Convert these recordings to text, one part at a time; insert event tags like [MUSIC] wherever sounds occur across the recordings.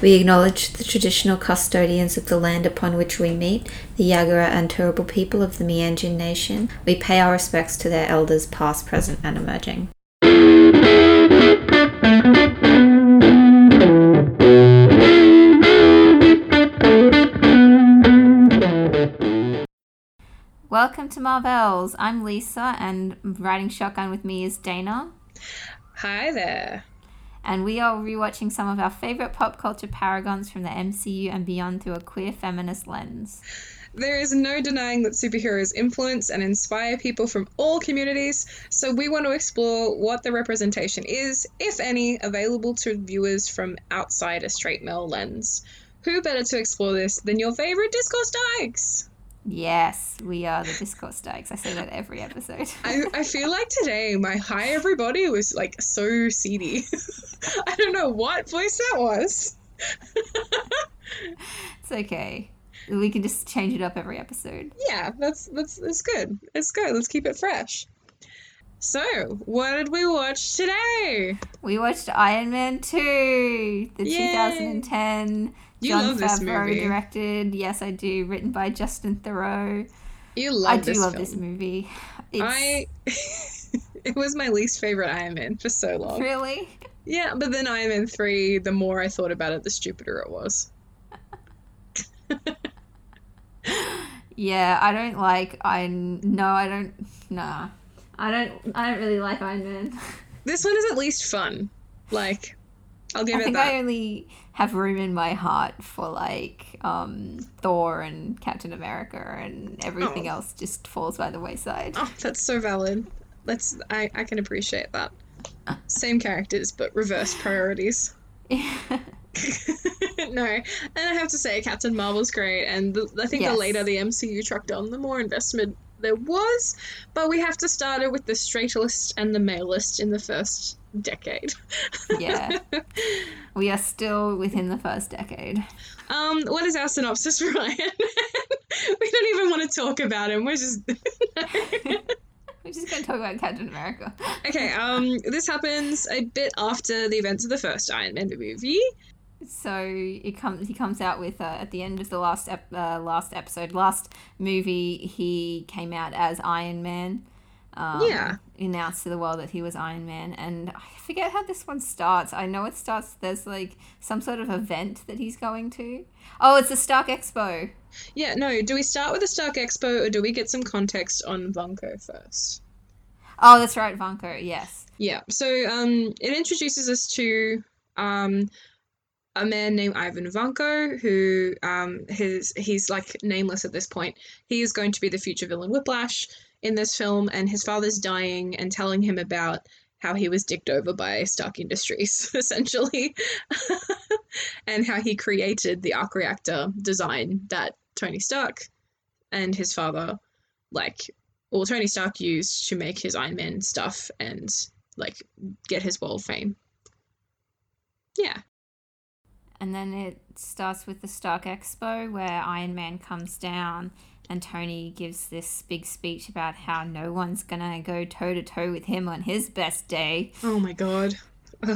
We acknowledge the traditional custodians of the land upon which we meet, the Yagara and Turrbal people of the Meanjin Nation. We pay our respects to their elders, past, present, and emerging. Welcome to Marvels. I'm Lisa, and riding shotgun with me is Dana. Hi there. And we are rewatching some of our favorite pop culture paragons from the MCU and beyond through a queer feminist lens. There is no denying that superheroes influence and inspire people from all communities, so we want to explore what the representation is, if any, available to viewers from outside a straight male lens. Who better to explore this than your favorite Discourse Dykes? Yes, we are the Discourse Dykes. I say that every episode. I, I feel like today my hi everybody was like so seedy. [LAUGHS] I don't know what voice that was. [LAUGHS] it's okay. We can just change it up every episode. Yeah, that's that's that's good. It's good. Let's keep it fresh. So, what did we watch today? We watched Iron Man 2, the Yay. 2010 you Jon love this Favreau movie. directed. Yes, I do. Written by Justin Theroux. You love this movie. I do love film. this movie. It's... I [LAUGHS] it was my least favorite Iron Man for so long. Really? Yeah, but then Iron Man 3, the more I thought about it, the stupider it was. yeah, I don't like I no, I don't nah. I don't I don't really like Iron Man. This one is at least fun. Like I'll give I it think that. I only have room in my heart for like um, Thor and Captain America, and everything oh. else just falls by the wayside. Oh, that's so valid. That's I I can appreciate that. Same characters, but reverse priorities. [LAUGHS] no, and I have to say, Captain Marvel's great, and the, I think yes. the later the MCU trucked on, the more investment there was. But we have to start it with the straightest and the malest in the first decade. yeah. [LAUGHS] We are still within the first decade. Um, what is our synopsis, [LAUGHS] Ryan? we don't even want to talk about him. We're just [LAUGHS] We're just going to talk about Captain America. okay, um, this happens a bit after the events of the first Iron Man movie. So it comes. He comes out with uh, at the end of the last ep- uh, last episode, last movie. He came out as Iron Man um, yeah. announced to the world that he was Iron Man. And I forget how this one starts. I know it starts, there's like some sort of event that he's going to. Oh, it's the Stark Expo. Yeah, no, do we start with the Stark Expo or do we get some context on Vanko first? Oh, that's right, Vanko, yes. Yeah, so um, it introduces us to um, a man named Ivan Vanko, who um, his he's like nameless at this point. He is going to be the future villain Whiplash in this film, and his father's dying and telling him about how he was dicked over by Stark Industries, [LAUGHS] essentially, [LAUGHS] and how he created the arc reactor design that Tony Stark and his father, like, well, Tony Stark used to make his Iron Man stuff and, like, get his world fame. Yeah. And then it starts with the Stark Expo where Iron Man comes down and Tony gives this big speech about how no one's gonna go toe to toe with him on his best day. Oh my god. [LAUGHS]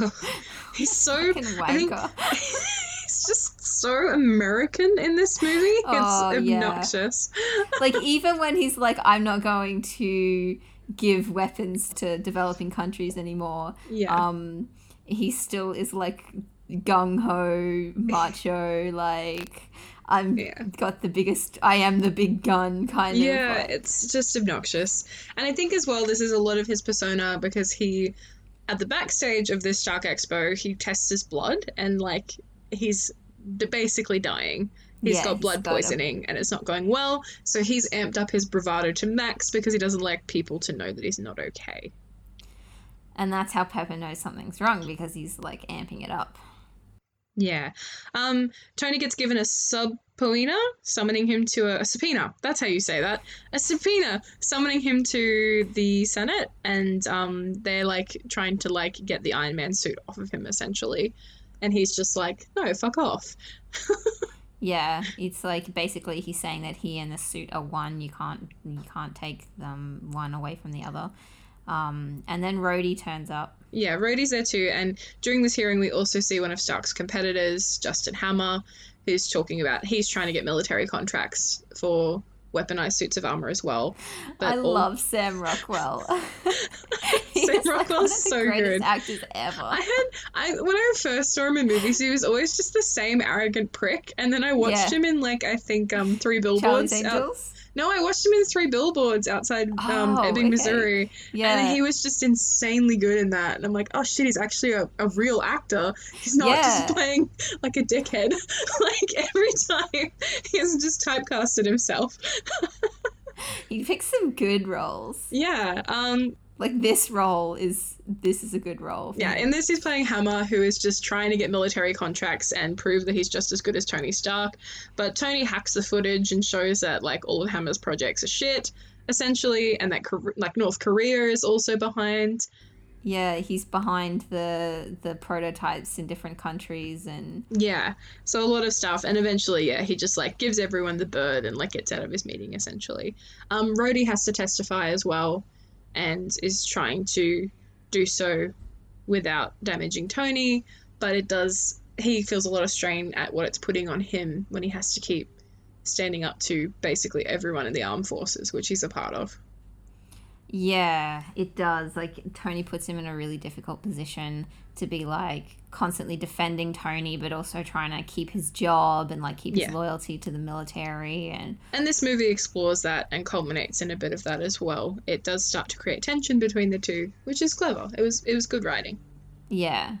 he's so I think, [LAUGHS] he's just so American in this movie. Oh, it's obnoxious. Yeah. [LAUGHS] like even when he's like, I'm not going to give weapons to developing countries anymore. Yeah. Um he still is like gung ho, macho, like I'm yeah. got the biggest I am the big gun kind yeah, of Yeah, like. it's just obnoxious. And I think as well this is a lot of his persona because he at the backstage of this Stark Expo, he tests his blood and like he's basically dying. He's yeah, got blood poisoning and it's not going well, so he's amped up his bravado to max because he doesn't like people to know that he's not okay. And that's how Pepper knows something's wrong because he's like amping it up. Yeah. Um, Tony gets given a subpoena, summoning him to a, a, subpoena. That's how you say that. A subpoena, summoning him to the Senate, and um, they're like trying to like get the Iron Man suit off of him essentially, and he's just like, no, fuck off. [LAUGHS] yeah, it's like basically he's saying that he and the suit are one. You can't you can't take them one away from the other. Um, and then Rhodey turns up. Yeah, Rhodey's there too. And during this hearing, we also see one of Stark's competitors, Justin Hammer, who's talking about he's trying to get military contracts for weaponized suits of armor as well. But I all- love Sam Rockwell. [LAUGHS] Sam is, like, one of the so greatest good. actors ever. I had I when I first saw him in movies, he was always just the same arrogant prick. And then I watched Yeah. him in like I think um three billboards. out- Angels. No, I watched him in three billboards outside um, Oh, Ebbing, okay. Missouri, Yeah. and he was just insanely good in that. And I'm like, oh shit, he's actually a, a real actor. He's not Yeah. just playing like a dickhead. [LAUGHS] like every time, he has just typecasted himself. [LAUGHS] he picks some good roles. Yeah. Um. Like this role is this is a good role. Yeah, in this he's playing Hammer, who is just trying to get military contracts and prove that he's just as good as Tony Stark. But Tony hacks the footage and shows that like all of Hammer's projects are shit, essentially, and that like North Korea is also behind. yeah, he's behind the the prototypes in different countries and Yeah, so a lot of stuff, and eventually, yeah, he just like gives everyone the bird and like gets out of his meeting essentially. Um, Rhodey has to testify as well, and is trying to do so without damaging Tony, but it does. He feels a lot of strain at what it's putting on him when he has to keep standing up to basically everyone in the armed forces, which he's a part of. Yeah, it does. Like Tony puts him in a really difficult position to be like constantly defending Tony, but also trying to keep his job and like keep Yeah. his loyalty to the military. And And this movie explores that and culminates in a bit of that as well. It does start to create tension between the two, which is clever. It was it was good writing. yeah.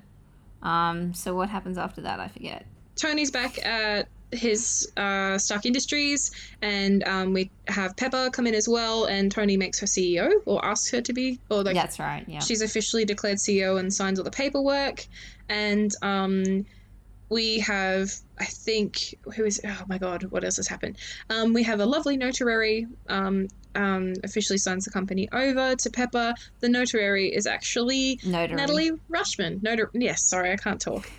Um. So what happens after that? I forget. Tony's back at his uh, Stark Industries, and um, we have Pepper come in as well. And Tony makes her CEO, or asks her to be, or like That's right. Yeah. she's officially declared CEO and signs all the paperwork. And um, we have, I think, who is? Oh my God, what else has happened? Um, we have a lovely notary. Um, um, officially signs the company over to Pepper. The notary is actually Notary. Natalie Rushman. Notar- yes, sorry, I can't talk.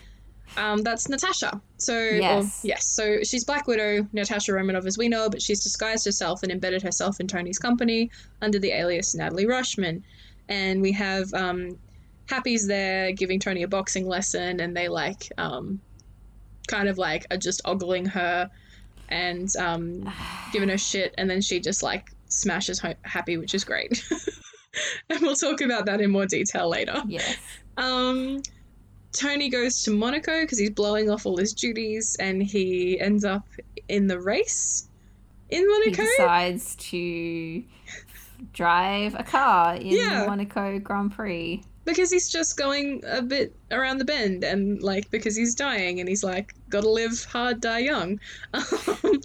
Um, that's Natasha. So, or- Yes. yes. So she's Black Widow, Natasha Romanoff as we know, but she's disguised herself and embedded herself in Tony's company under the alias Natalie Rushman. And we have um, Happy's there giving Tony a boxing lesson, and they like um, kind of like are just ogling her and um, [SIGHS] giving her shit, and then she just like smashes ho- Happy, which is great. [LAUGHS] and we'll talk about that in more detail later. yes. Um, Tony goes to Monaco because he's blowing off all his duties, and he ends up in the race in Monaco. He decides to drive a car in Yeah. the Monaco Grand Prix. because he's just going a bit around the bend and like because he's dying and he's like gotta live hard die young [LAUGHS] um,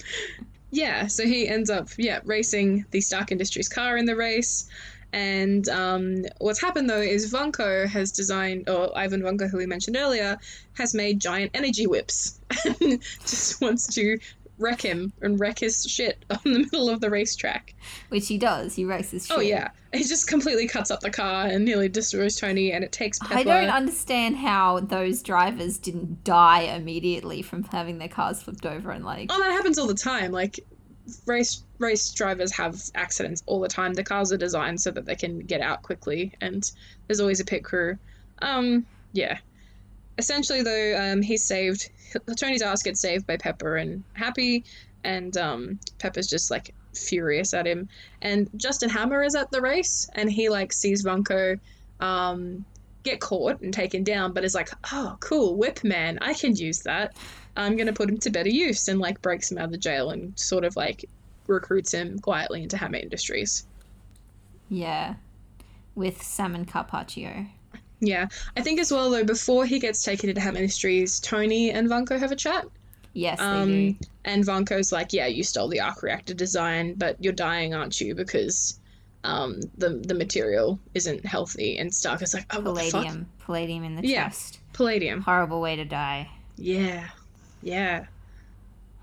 yeah so he ends up yeah racing the stark industries car in the race and um, what's happened though is Vanko has designed, or Ivan Vanko, who we mentioned earlier, has made giant energy whips and [LAUGHS] just wants to wreck him and wreck his shit [LAUGHS] on the middle of the racetrack. Which he does. He races shit. Oh yeah, he just completely cuts up the car and nearly destroys Tony, and it takes Pepper. I don't understand how those drivers didn't die immediately from having their cars flipped over and like Oh, that happens all the time. Like race race drivers have accidents all the time. The cars are designed so that they can get out quickly, and there's always a pit crew. Um, yeah. Essentially, though, um, he's saved. Tony's ass gets saved by Pepper and Happy, and um, Pepper's just like furious at him. And Justin Hammer is at the race, and he like sees Vanko um, get caught and taken down, but is like, "Oh, cool, Whip Man, I can use that. I'm gonna put him to better use," and like breaks him out of the jail and sort of like recruits him quietly into Hammer Industries. yeah, with Salmon Carpaccio. Yeah, I think as well though. Before he gets taken into Hammer Industries, Tony and Vanko have a chat. Yes, they Um, do. and Vanko's like, "Yeah, you stole the arc reactor design, but you're dying, aren't you? Because um, the the material isn't healthy." And Stark is like, "Oh, what the fuck? Palladium, palladium in the Yeah. chest. Palladium? Horrible way to die. Yeah, yeah."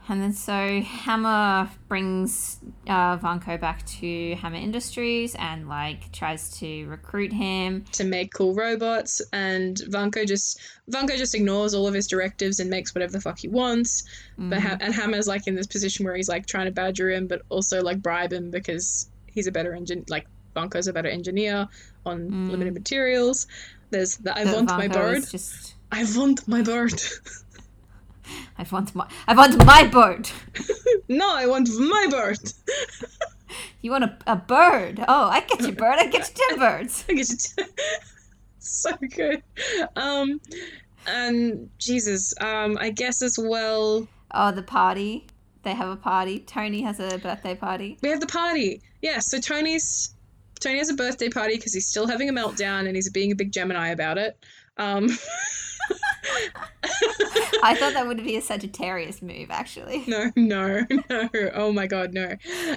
And then so Hammer brings uh, Vanko back to Hammer Industries and like tries to recruit him. to make cool robots and Vanko just Vanko just ignores all of his directives and makes whatever the fuck he wants. But ha- and Hammer's like in this position where he's like trying to badger him but also like bribe him because he's a better engine like Vanko's a better engineer on Mm. limited materials. There's the I want my bird. Just, I want my bird. [LAUGHS] I want my, I want my bird. [LAUGHS] no, I want my bird. [LAUGHS] You want a, a bird? Oh, I get you bird. I get you ten birds. I get it. so good. Um, and Jesus, um, I guess as well. Oh, the party. They have a party. Tony has a birthday party. We have the party. Yeah, so Tony's Tony has a birthday party because he's still having a meltdown and he's being a big Gemini about it. Um, [LAUGHS] I thought that would be a Sagittarius move, actually. no, no, no. Oh my god, no.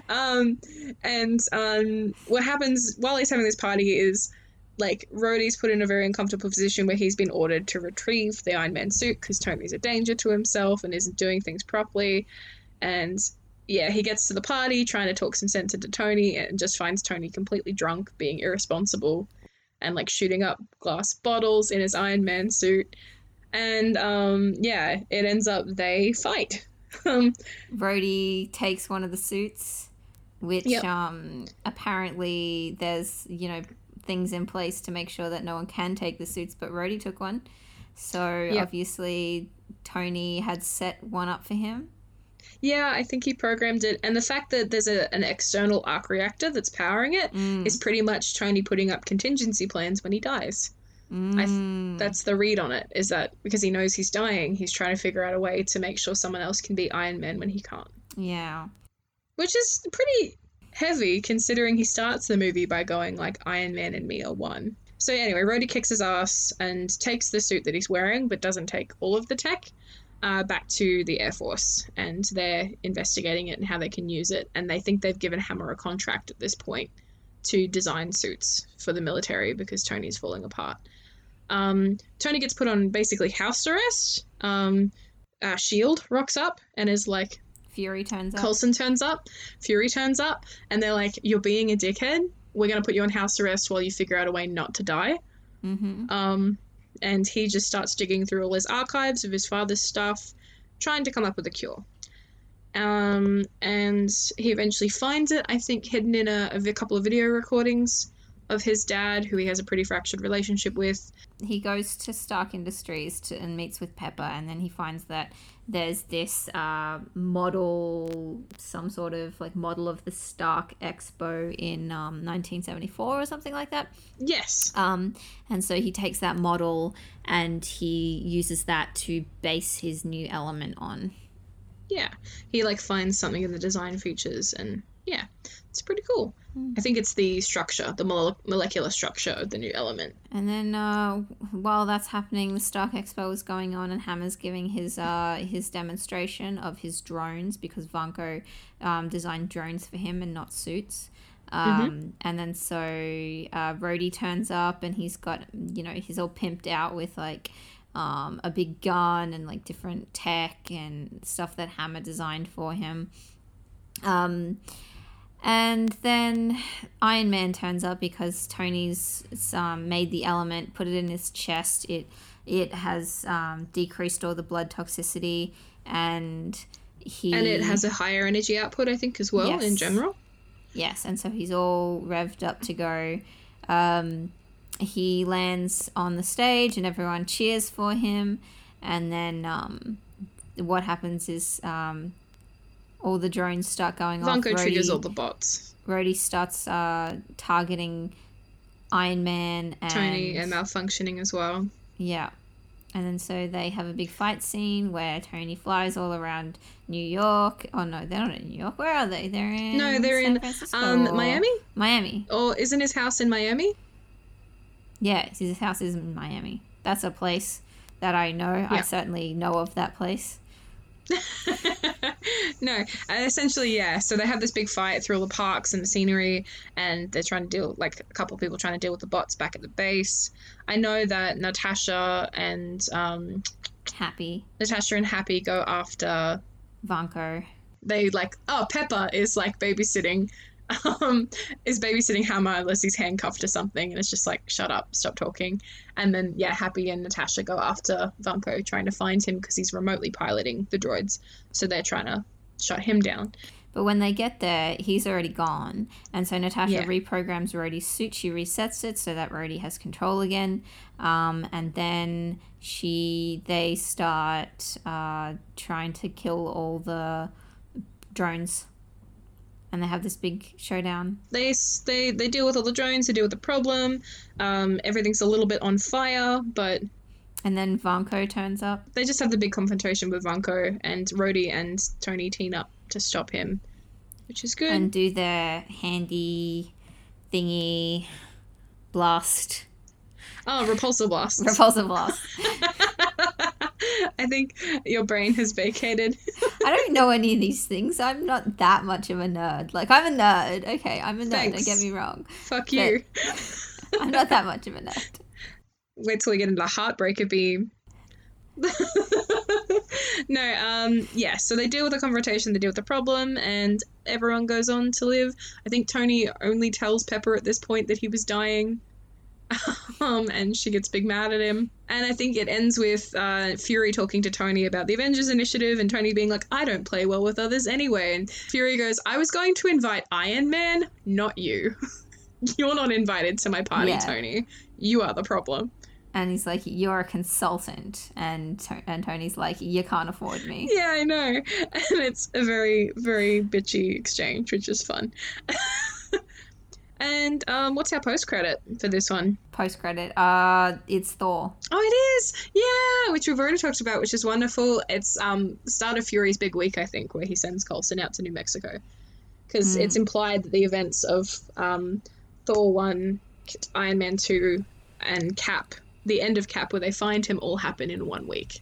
Um, and um, what happens while he's having this party is like Rhodey's put in a very uncomfortable position where he's been ordered to retrieve the Iron Man suit because Tony's a danger to himself and isn't doing things properly. And yeah, he gets to the party trying to talk some sense into Tony and just finds Tony completely drunk, being irresponsible, and like shooting up glass bottles in his Iron Man suit. And um, yeah, it ends up they fight. [LAUGHS] um, Rhodey takes one of the suits, which Yep. um apparently there's you know things in place to make sure that no one can take the suits, but Rhodey took one. So Yep. obviously Tony had set one up for him. Yeah, I think he programmed it, and the fact that there's a, an external arc reactor that's powering it is Mm. pretty much Tony putting up contingency plans when he dies. Mm. That's the read on it. Is that because he knows he's dying, he's trying to figure out a way to make sure someone else can be Iron Man when he can't, yeah. which is pretty heavy considering he starts the movie by going like Iron Man and me are one. So anyway, Rhodey kicks his ass and takes the suit that he's wearing, but doesn't take all of the tech. Uh, back to the Air Force, and they're investigating it and how they can use it. And they think they've given Hammer a contract at this point to design suits for the military because Tony's falling apart. Um, Tony gets put on basically house arrest. Um, uh, Shield rocks up and is like, Fury turns up. Coulson turns up, Fury turns up, and they're like, "You're being a dickhead. We're gonna put you on house arrest while you figure out a way not to die." hmm Um, and he just starts digging through all his archives of his father's stuff, trying to come up with a cure. Um, and he eventually finds it, I think, hidden in a, a couple of video recordings of his dad, who he has a pretty fractured relationship with. he goes to Stark Industries to, and meets with Pepper, and then he finds that there's this uh, model, some sort of like model of the Stark Expo in um, 1974 or something like that. Yes. Um, and so he takes that model and he uses that to base his new element on. Yeah. He like finds something in the design features, and yeah, it's pretty cool. Hmm. I think it's the structure, the mole- molecular structure of the new element. And then uh, while that's happening, the Stark Expo is going on, and Hammer's giving his uh, his demonstration of his drones because Vanko um, designed drones for him and not suits. Um, And then so uh, Rhodey turns up, and he's got you know he's all pimped out with like um, a big gun and like different tech and stuff that Hammer designed for him. Um, and then Iron Man turns up because Tony's um, made the element, put it in his chest. It it has um, decreased all the blood toxicity, and he And it has a higher energy output, I think, as well, in general. yes, and so he's all revved up to go. Um, he lands on the stage, and everyone cheers for him. And then um, what happens is um, all the drones start going off. Vanko triggers all the bots. Rhodey starts uh, targeting Iron Man and Tony and malfunctioning as well. yeah, and then so they have a big fight scene where Tony flies all around New York. Oh no, they're not in New York. Where are they? They're in No, they're San in, Francisco Um, Miami? Miami. Or isn't his house in Miami? Yeah, his house is in Miami. That's a place that I know. I certainly know of that place. [LAUGHS] no, and essentially, yeah. So they have this big fight through all the parks and the scenery, and they're trying to deal, like a couple of people trying to deal with the bots back at the base. I know that Natasha and um, Happy Natasha and Happy go after. Vanko. They like, oh, Pepper is like babysitting, [LAUGHS] um, is babysitting Hammer unless he's handcuffed or something, and it's just like, shut up, stop talking. And then yeah, Happy and Natasha go after Vanko, trying to find him because he's remotely piloting the droids, so they're trying to shut him down. But when they get there, he's already gone. And so Natasha Yeah. reprograms Rhodey's suit. She resets it so that Rhodey has control again. Um, and then she they start uh, trying to kill all the drones. And they have this big showdown. They they they deal with all the drones. They deal with the problem. Um, everything's a little bit on fire, but And then Vanko turns up. they just have the big confrontation with Vanko and Rhodey and Tony team up to stop him, which is good. and do their handy thingy blast oh, repulsive loss. repulsive loss. [LAUGHS] I think your brain has vacated. [LAUGHS] I don't know any of these things. I'm not that much of a nerd. Like I'm a nerd. Okay, I'm a nerd. Thanks. Don't get me wrong. Fuck you. [LAUGHS] I'm not that much of a nerd. Wait till we get into the heartbreaker beam. no, um, yeah, so they deal with the confrontation, they deal with the problem, and everyone goes on to live. I think Tony only tells Pepper at this point that he was dying. [LAUGHS] um, and she gets big mad at him. And I think it ends with uh, Fury talking to Tony about the Avengers Initiative, and Tony being like, I don't play well with others anyway. And Fury goes, I was going to invite Iron Man, not you. [LAUGHS] You're not invited to my party, Yeah. Tony. You are the problem. And he's like, "You're a consultant," and and Tony's like, "You can't afford me." [LAUGHS] Yeah, I know. And it's a very, very bitchy exchange, which is fun. And um, what's our post credit for this one? Post credit. Uh, it's Thor. Oh, it is! Yeah, which we've already talked about, which is wonderful. It's um, start of Fury's big week, I think, where he sends Coulson out to New Mexico. Because Hmm. it's implied that the events of um, Thor 1, Iron Man 2, and Cap, the end of Cap, where they find him, all happen in one week.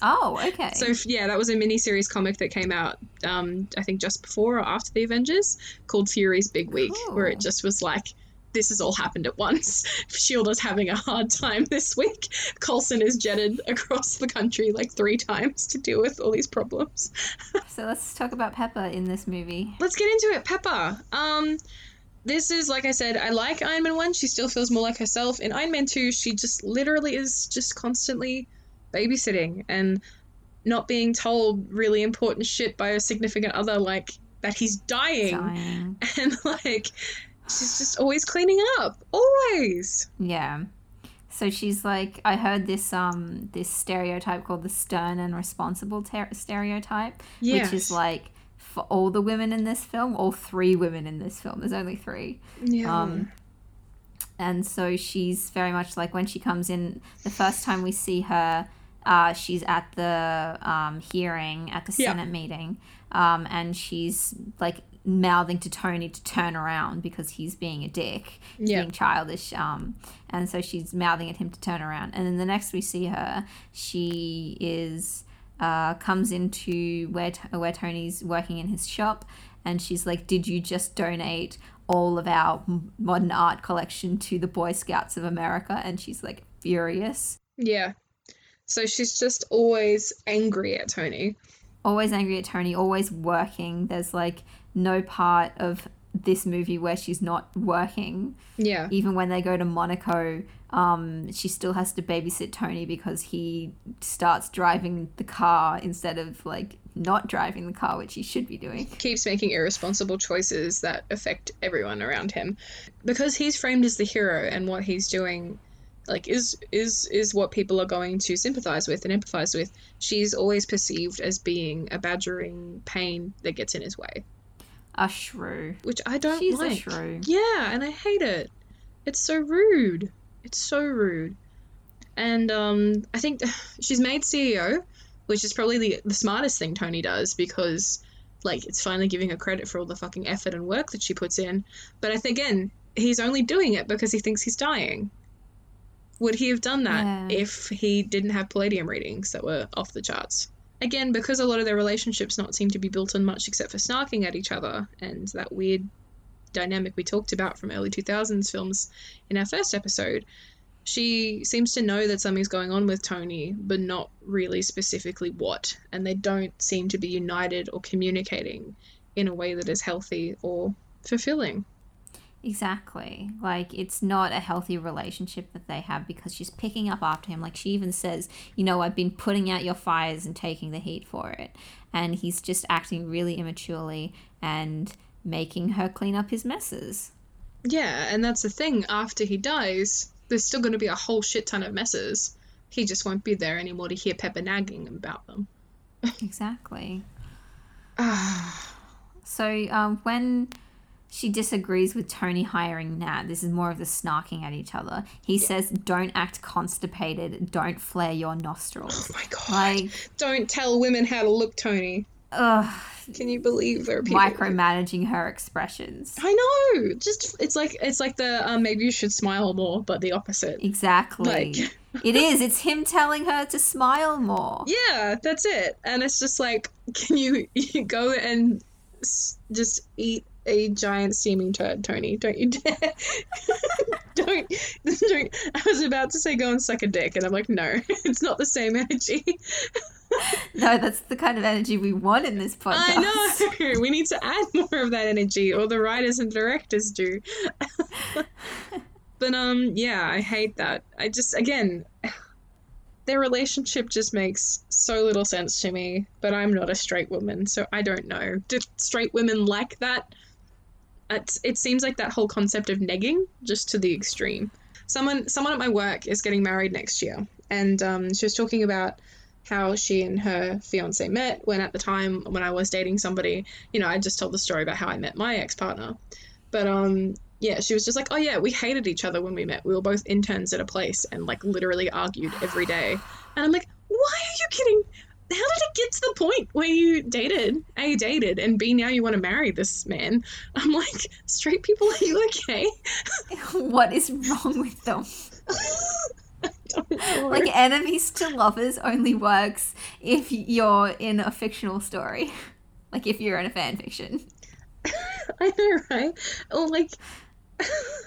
Oh, [LAUGHS] okay. So yeah, that was a mini-series comic that came out, um, I think just before or after the Avengers, called Fury's Big Week, where it just was like, this has all happened at once. [LAUGHS] Shield is having a hard time this week. Coulson is jetted across the country like three times to deal with all these problems. [LAUGHS] so let's talk about Pepper in this movie. Let's get into it. Pepper. Um, this is like I said, I like Iron Man one. She still feels more like herself. In Iron Man two, she just literally is just constantly babysitting and not being told really important shit by a significant other, like that he's dying, Dying. [LAUGHS] and like she's just always cleaning up, always. Yeah. So she's like, I heard this um this stereotype called the stern and responsible ter- stereotype, Yes. which is like for all the women in this film, all three women in this film. There's only three. yeah. Um, and so she's very much like when she comes in, the first time we see her, uh, she's at the um, hearing at the Yeah. Senate meeting, um, and she's like mouthing to Tony to turn around because he's being a dick, Yeah. being childish. Um, and so she's mouthing at him to turn around. And then the next we see her, she is uh, comes into where where Tony's working in his shop, and she's like, "Did you just donate all of our modern art collection to the Boy Scouts of America?" And she's like furious, yeah. So she's just always angry at Tony. always angry at Tony, always working. There's like no part of this movie where she's not working. Yeah. Even when they go to Monaco, um, she still has to babysit Tony because he starts driving the car instead of like not driving the car, which he should be doing. He keeps making irresponsible choices that affect everyone around him because he's framed as the hero and what he's doing like is is is what people are going to sympathize with and empathize with. She's always perceived as being a badgering pain that gets in his way. A shrew. which i don't She's like. a shrew. yeah and i hate it. It's so rude. It's so rude. And um i think [SIGHS] she's made ceo which is probably the, the smartest thing tony does because like it's finally giving her credit for all the fucking effort and work that she puts in. But i think again he's only doing it because he thinks he's dying would he have done that Yeah. if he didn't have palladium readings that were off the charts again because a lot of their relationships not seem to be built on much except for snarking at each other and that weird dynamic we talked about from early 2000s films in our first episode she seems to know that something's going on with Tony, but not really specifically what. And they don't seem to be united or communicating in a way that is healthy or fulfilling. Exactly. Like it's not a healthy relationship that they have because she's picking up after him. Like she even says, you know, I've been putting out your fires and taking the heat for it. And he's just acting really immaturely and making her clean up his messes. Yeah, and that's the thing. After he dies, there's still going to be a whole shit ton of messes. He just won't be there anymore to hear Pepper nagging about them. exactly. [SIGHS] so um, when she disagrees with Tony hiring Nat. This is more of the snarking at each other. He yeah. says, "Don't act constipated. Don't flare your nostrils." Oh my god! Like, don't tell women how to look, Tony. Ugh. Can you believe there are people micromanaging her expressions? I know. Just it's like it's like the um, maybe you should smile more, but the opposite. Exactly. Like [LAUGHS] it is. It's him telling her to smile more. Yeah, that's it. And it's just like, can you, [LAUGHS] you go and just eat a giant steaming turd, Tony. Don't you dare. [LAUGHS] don't, don't. I was about to say go and suck a dick, and I'm like, no, [LAUGHS] it's not the same energy. [LAUGHS] no, that's the kind of energy we want in this podcast. I know. We need to add more of that energy, or the writers and directors do. but um, yeah, I hate that. I just again, their relationship just makes so little sense to me. But I'm not a straight woman, so I don't know. Do straight women like that? It's, it seems like that whole concept of negging just to the extreme. Someone someone at my work is getting married next year, and um, she was talking about how she and her fiance met when at the time when I was dating somebody, you know, I just told the story about how I met my ex partner. But um yeah, she was just like, Oh yeah, we hated each other when we met. We were both interns at a place and like literally argued every day. And I'm like, Why are you kidding? How did it get to the point where you dated, A, dated, and B, now you want to marry this man? I'm like, straight people, are you okay? [LAUGHS] what is wrong with them? [LAUGHS] like enemies to lovers only works if you're in a fictional story. Like if you're in a fan fiction. [LAUGHS] I know, right? Oh, like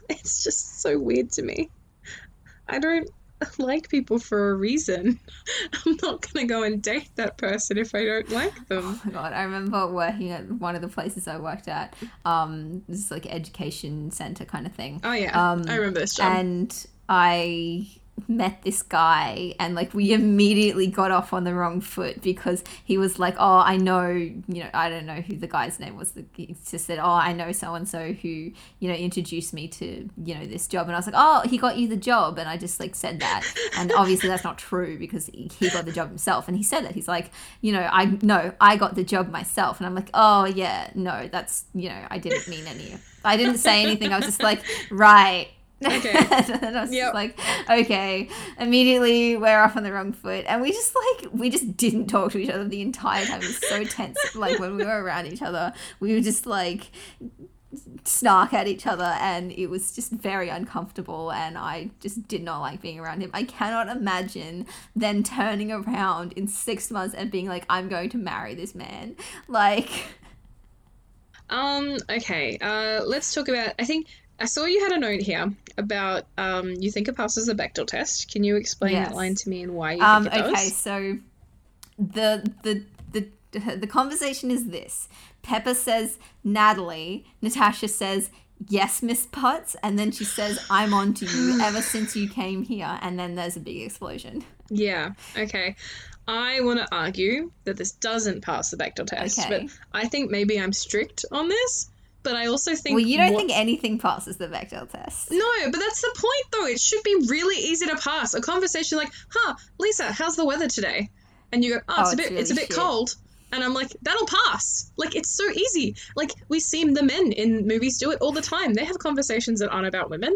it's just so weird to me. I don't [LAUGHS] like people for a reason. [LAUGHS] I'm not gonna go and date that person if I don't like them. Oh my god, I remember working at one of the places I worked at. Um, this is like education center kind of thing. Oh yeah, um, I remember this job. And I met this guy and like we immediately got off on the wrong foot because he was like oh i know you know i don't know who the guy's name was. He just said oh i know so and so who you know introduced me to you know this job. And i was like oh he got you the job. And i just like said that. And obviously that's not true because he got the job himself. And he said that. He's like you know i no i got the job myself. And i'm like oh yeah no that's you know i didn't mean any I didn't say anything. I was just like, right, Okay. [LAUGHS] and I was yep. just like, okay. Immediately we're off on the wrong foot. And we just like we just didn't talk to each other the entire time. It was so tense. like when we were around each other, we were just like snark at each other and it was just very uncomfortable and I just did not like being around him. I cannot imagine then turning around in six months and being like, I'm going to marry this man. Like Um, okay. Uh let's talk about I think I saw you had a note here about um, you think it passes the Bechdel test. Can you explain yes. that line to me and why you um, think it does? Okay, so the the the the conversation is this: Pepper says Natalie, Natasha says yes, Miss Potts, and then she says I'm on to you [SIGHS] ever since you came here, and then there's a big explosion. Yeah. Okay. I want to argue that this doesn't pass the Bechdel test, okay. but I think maybe I'm strict on this but I also think. Well, you don't think anything passes the Bechdel test. No, but that's the point, though. It should be really easy to pass. A conversation like, "Huh, Lisa, how's the weather today?" And you go, "Oh, it's, oh, a bit, really it's a bit shit. cold." And I'm like, that'll pass. Like, it's so easy. Like, we see the men in movies do it all the time. They have conversations that aren't about women.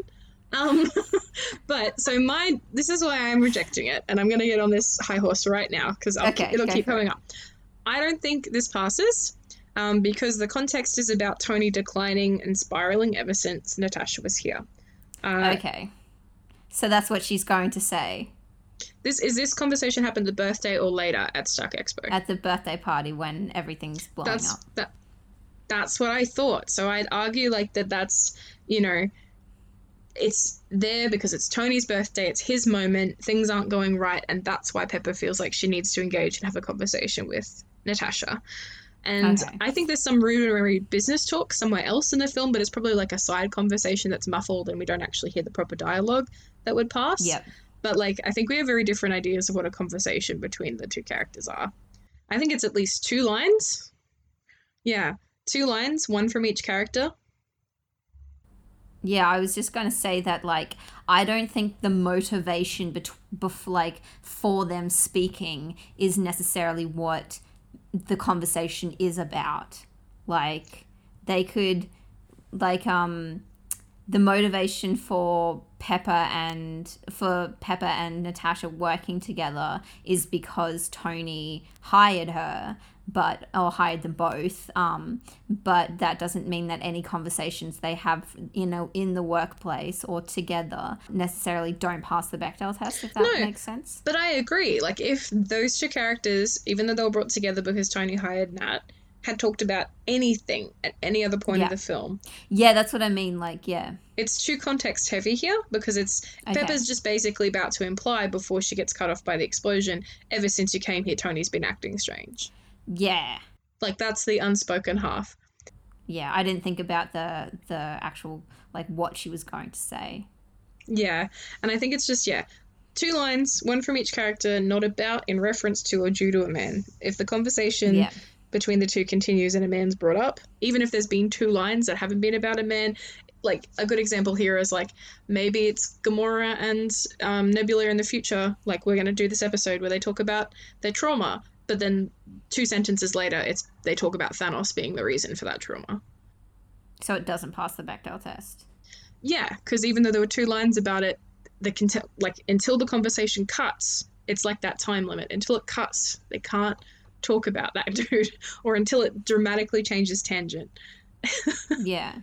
Um, [LAUGHS] but so my, this is why I'm rejecting it, and I'm going to get on this high horse right now because okay, it'll keep coming up. I don't think this passes um, because the context is about Tony declining and spiraling ever since Natasha was here. Uh, okay. So that's what she's going to say. This is this conversation happened the birthday or later at Stark Expo? At the birthday party when everything's blowing that's, up. That, that's what I thought. So I'd argue like that. That's you know, it's there because it's Tony's birthday. It's his moment. Things aren't going right, and that's why Pepper feels like she needs to engage and have a conversation with Natasha. And Okay. I think there's some rudimentary business talk somewhere else in the film, but it's probably like a side conversation that's muffled and we don't actually hear the proper dialogue that would pass. Yep. But like, I think we have very different ideas of what a conversation between the two characters are. I think it's at least two lines. Yeah, two lines, one from each character. Yeah, I was just going to say that like I don't think the motivation bet- bef- like for them speaking is necessarily what the conversation is about. Like they could like um the motivation for Pepper and for Pepper and Natasha working together is because Tony hired her, but or hired them both. Um, but that doesn't mean that any conversations they have you know in the workplace or together necessarily don't pass the Bechdel test. If that No. makes sense. But I agree. Like, if those two characters, even though they were brought together because Tony hired Nat, had talked about anything at any other point Yeah. of the film, Yeah, that's what I mean. Like, yeah, it's too context heavy here because it's Okay. Pepper's just basically about to imply before she gets cut off by the explosion. Ever since you came here, Tony's been acting strange. Yeah, Like that's the unspoken half. yeah. I didn't think about the the actual like what she was going to say. Yeah, and I think it's just yeah, two lines, one from each character, not about in reference to or due to a man. If the conversation Yeah. between the two continues and a man's brought up, even if there's been two lines that haven't been about a man, like a good example here is like maybe it's Gamora and um, Nebula in the future. Like we're gonna do this episode where they talk about their trauma, but then two sentences later, it's they talk about Thanos being the reason for that trauma. So it doesn't pass the Bechdel test. Yeah, because even though there were two lines about it, the cont- like until the conversation cuts, it's like that time limit. Until it cuts, they can't talk about that [LAUGHS] dude, or until it dramatically changes tangent. [LAUGHS] Yeah.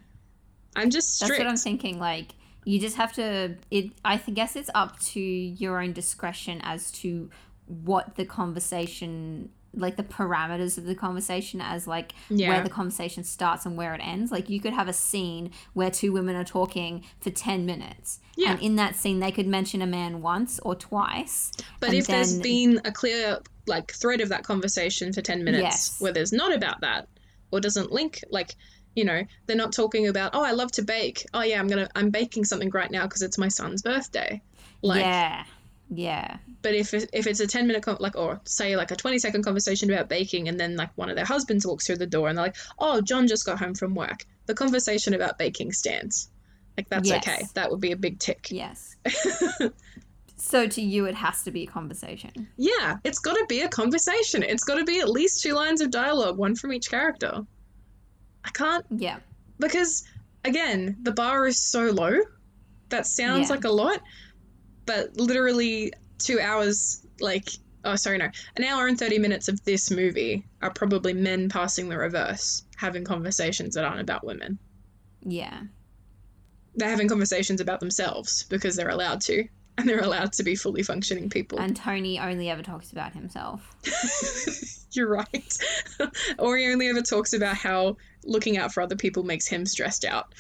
I'm just That's what I'm thinking. Like, you just have to. It. I guess it's up to your own discretion as to what the conversation, like the parameters of the conversation, as like Yeah. where the conversation starts and where it ends. Like, you could have a scene where two women are talking for ten minutes, Yeah. and in that scene they could mention a man once or twice. But if there's been a clear like thread of that conversation for 10 minutes Yes. where there's not about that or doesn't link like you know they're not talking about oh i love to bake oh yeah i'm gonna i'm baking something right now because it's my son's birthday like yeah, yeah, but if it, if it's a 10 minute con- like or say like a 20 second conversation about baking and then like one of their husbands walks through the door and they're like oh john just got home from work. The conversation about baking stands. Like that's Yes. okay. That would be a big tick. Yes. [LAUGHS] so to you, it has to be a conversation. yeah. It's got to be a conversation. It's got to be at least two lines of dialogue one from each character. I can't Yeah, because again the bar is so low. That sounds Yeah. like a lot but literally two hours like oh sorry no. An hour and 30 minutes of this movie are probably men passing the reverse having conversations that aren't about women. Yeah. they're having conversations about themselves because they're allowed to [LAUGHS] and they're allowed to be fully functioning people And Tony only ever talks about himself. [LAUGHS] you're right [LAUGHS] or he only ever talks about how looking out for other people makes him stressed out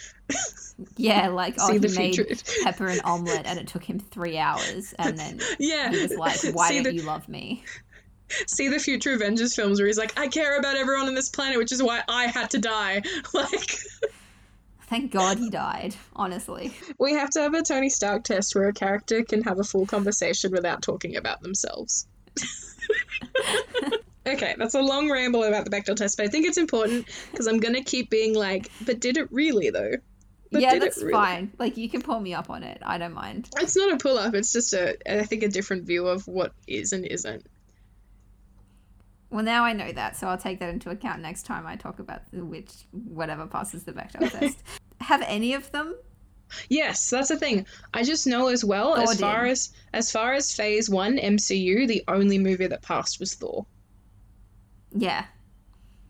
Yeah, like oh, he made future. pepper and omelet, and it took him three hours, and then yeah he was like, "Why see don't the, you love me?" see the future Avengers films where he's like, I care about everyone on this planet, which is why I had to die. Like, Thank God he died. Honestly, we have to have a Tony Stark test where a character can have a full conversation without talking about themselves. [LAUGHS] okay, that's a long ramble about the Bechdel test, but I think it's important because I'm gonna keep being like, but did it really though? But yeah, that's really? fine. Like you can pull me up on it. I don't mind. It's not a pull up. It's just a, I think, a different view of what is and isn't. Well, now I know that, so I'll take that into account next time I talk about the, which whatever passes the Bechdel [LAUGHS] test. Have any of them? Yes, that's the thing. I just know as well Thor as far as as far as Phase One MCU, the only movie that passed was Thor. Yeah.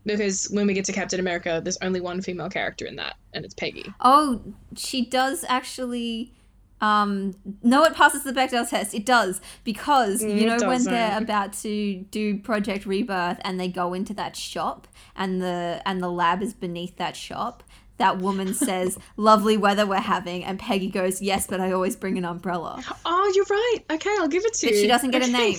Because when we get to Captain America, there's only one female character in that, and it's Peggy. Oh, she does actually. Um, no, it passes the Bechdel test. It does because you know when they're [LAUGHS] about to do Project Rebirth and they go into that shop and the and the lab is beneath that shop. That woman says, [LAUGHS] "Lovely weather we're having," and Peggy goes, "Yes, but I always bring an umbrella." [GASPS] Oh, you're right. Okay, I'll give it to But you. she doesn't get a name.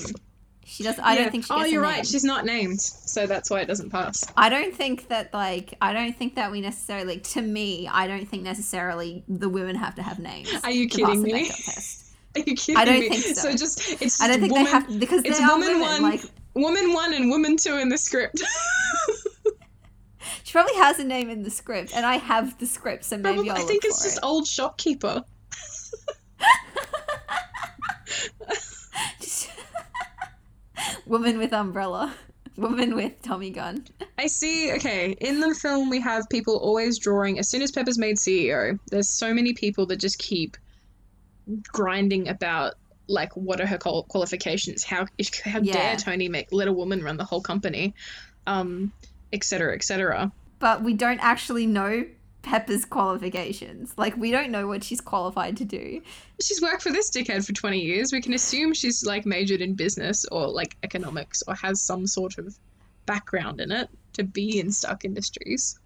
She does. I Yeah. don't think she Oh, gets you're name. right. She's not named, so that's why it doesn't pass. I don't think that like I don't think that we necessarily to me I don't think necessarily the women have to have names. Are you kidding me? [LAUGHS] Are you kidding I don't me? think so. just it's just I don't think woman, they have because it's woman women. one. Like woman one and woman two in the script. she probably has a name in the script, and I have the script, so maybe Probably- I'll I think it's just it. old shopkeeper. [LAUGHS] [LAUGHS] [LAUGHS] Woman with umbrella, [LAUGHS] woman with Tommy gun. I see. Okay, in the film, we have people always drawing. As soon as Pepper's made CEO, there's so many people that just keep grinding about like what are her qualifications? How how Yeah. dare Tony make let a woman run the whole company, um, et cetera, et cetera. But we don't actually know Pepper's qualifications. Like we don't know what she's qualified to do. She's worked for this dickhead for 20 years. We can assume she's like majored in business or like economics or has some sort of background in it to be in Stark Industries.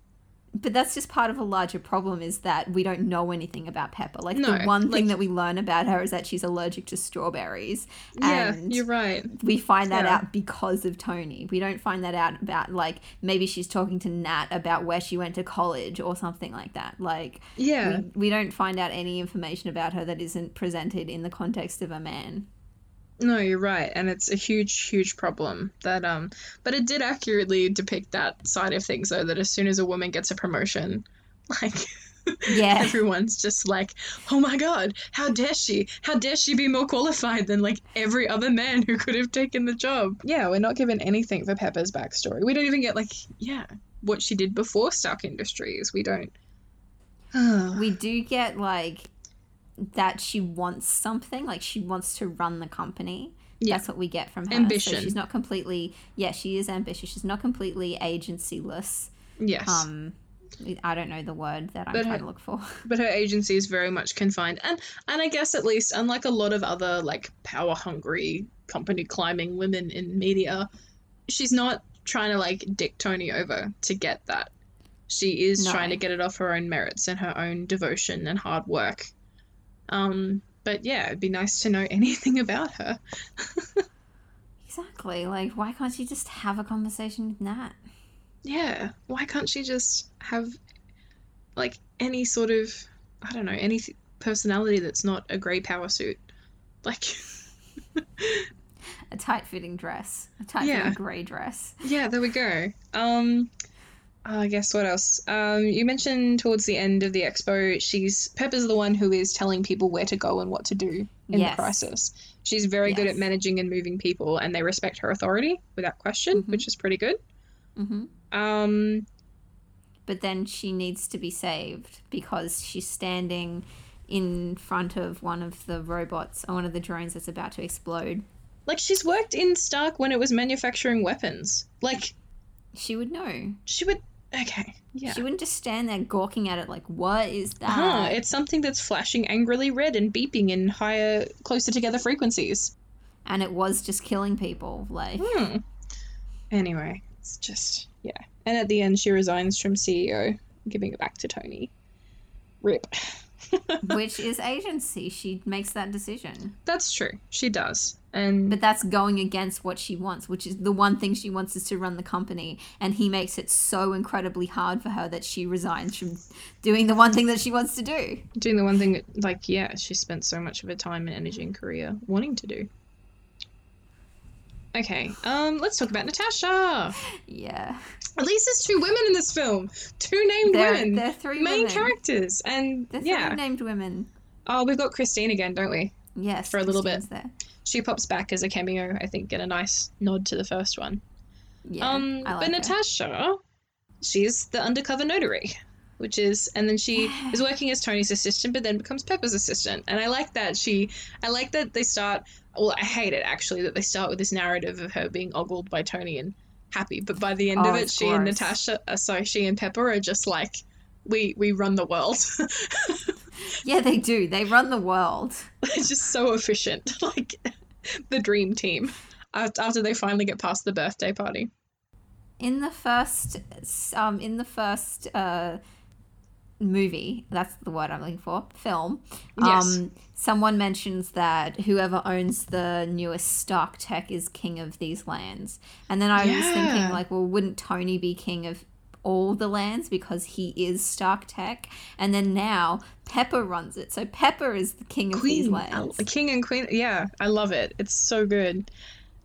But that's just part of a larger problem is that we don't know anything about Pepper. Like No, the one thing that we learn about her is that she's allergic to strawberries. Yeah, and you're right. we find that Yeah. out because of Tony. We don't find that out about like maybe she's talking to Nat about where she went to college or something like that. Like Yeah. we, we don't find out any information about her that isn't presented in the context of a man. No, you're right, and it's a huge, huge problem. That um, but it did accurately depict that side of things, though. That as soon as a woman gets a promotion, [LAUGHS] like Yeah. [LAUGHS] everyone's just like, "Oh my god, how dare she? How dare she be more qualified than like every other man who could have taken the job?" Yeah, we're not given anything for Pepper's backstory. We don't even get like, yeah, what she did before Stark Industries. We don't. [SIGHS] we do get like that she wants something like she wants to run the company Yeah. that's what we get from her Ambition. so she's not completely yeah she is ambitious she's not completely agencyless yes. um i don't know the word that i'm But trying her- to look for [LAUGHS] but her agency is very much confined and and i guess at least unlike a lot of other like power hungry company climbing women in media she's not trying to like dick tony over to get that she is No. trying to get it off her own merits and her own devotion and hard work um but yeah it'd be nice to know [LAUGHS] anything about her. Exactly. Like why can't she just have a conversation with nat? Yeah. Why can't she just have like any sort of i don't know any th- personality that's not a grey power suit? Like [LAUGHS] a tight-fitting dress. A tight-fitting Yeah. gray dress. Yeah, there we go. Um, I guess what else? Um, you mentioned towards the end of the expo, she's Pepper's the one who is telling people where to go and what to do in Yes. the crisis. She's very good at managing and moving people, and they respect her authority without question, Mhm. which is pretty good. hmm Um, but then she needs to be saved because she's standing in front of one of the robots or one of the drones that's about to explode. like she's worked in Stark when it was manufacturing weapons. Like She would know. she would. Okay, yeah. She wouldn't just stand there gawking at it like, what is that? Uh-huh, it's something that's flashing angrily red and beeping in higher, closer together frequencies. and it was just killing people. Like, Hmm. Anyway, it's just yeah. And at the end, she resigns from CEO, giving it back to Tony. Rip. [LAUGHS] which is agency. She makes that decision. That's true. She does. And But that's going against what she wants, which is the one thing she wants is to run the company. And he makes it so incredibly hard for her that she resigns from doing the one thing that she wants to do. doing the one thing that, like, yeah, she spent so much of her time and energy and career wanting to do. Okay, um, let's talk about Natasha. Yeah. At least there's two women in this film. Two named They're, women. they're three main women. characters. And They're three yeah. named women. Oh, we've got Christine again, don't we? Yes. For a little bit. There. She pops back as a cameo, I think, and a nice nod to the first one. Yeah. um, like but her. Natasha, she's the undercover notary, which is, and then she is working as Tony's assistant, but then becomes Pepper's assistant. And I like that she, I like that they start. Well, I hate it actually that they start with this narrative of her being ogled by Tony and happy, but by the end Oh, of it, it's she and. Natasha, uh, sorry, she and Pepper are just like, we we run the world. [LAUGHS] Yeah, they do. They run the world. [LAUGHS] it's just so efficient, [LAUGHS] like [LAUGHS] the dream team. After they finally get past the birthday party. In the first, um, in the first uh, movie, that's the word I'm looking for, film, Yes. um, someone mentions that whoever owns the newest Stark tech is king of these lands. And then I was thinking, like, well, wouldn't Tony be king of all the lands because he is Stark tech? And then now Pepper runs it. So Pepper is the king of these lands. uh, king and queen. Yeah, I love it. It's so good.